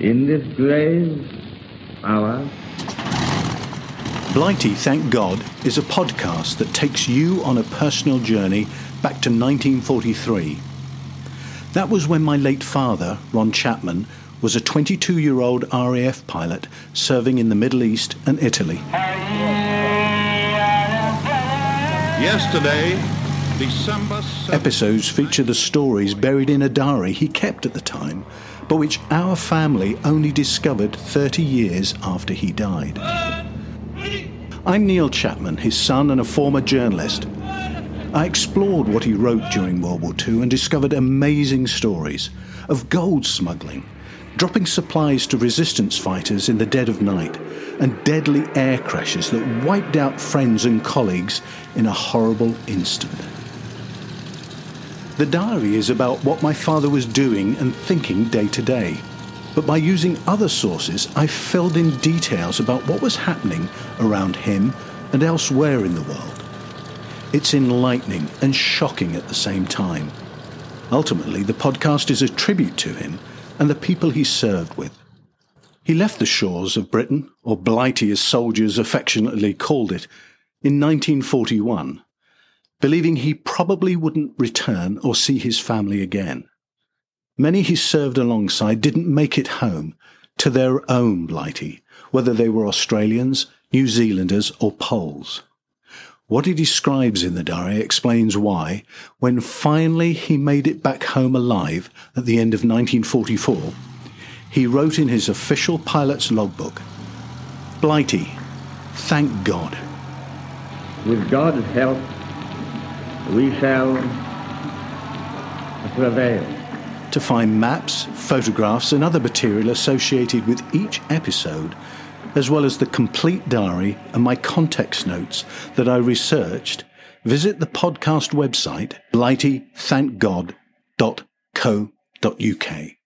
in this grave hour. Blighty, Thank God, is a podcast that takes you on a personal journey back to 1943. That was when my late father, Ron Chapman, was a 22 year old RAF pilot serving in the Middle East and Italy. Yesterday, December 7th. Episodes feature the stories buried in a diary he kept at the time, but which our family only discovered 30 years after he died. I'm Neil Chapman, his son and a former journalist. I explored what he wrote during World War II and discovered amazing stories of gold smuggling, dropping supplies to resistance fighters in the dead of night, and deadly air crashes that wiped out friends and colleagues in a horrible instant. The diary is about what my father was doing and thinking day to day. But by using other sources, I filled in details about what was happening around him and elsewhere in the world. It's enlightening and shocking at the same time. Ultimately, the podcast is a tribute to him and the people he served with. He left the shores of Britain, or Blighty as soldiers affectionately called it, in 1941, believing he probably wouldn't return or see his family again. Many he served alongside didn't make it home to their own Blighty, whether they were Australians, New Zealanders, or Poles. What he describes in the diary explains why, when finally he made it back home alive at the end of 1944, he wrote in his official pilot's logbook Blighty, thank God. With God's help, we shall prevail. To find maps, photographs, and other material associated with each episode, as well as the complete diary and my context notes that I researched, visit the podcast website blightythankgod.co.uk.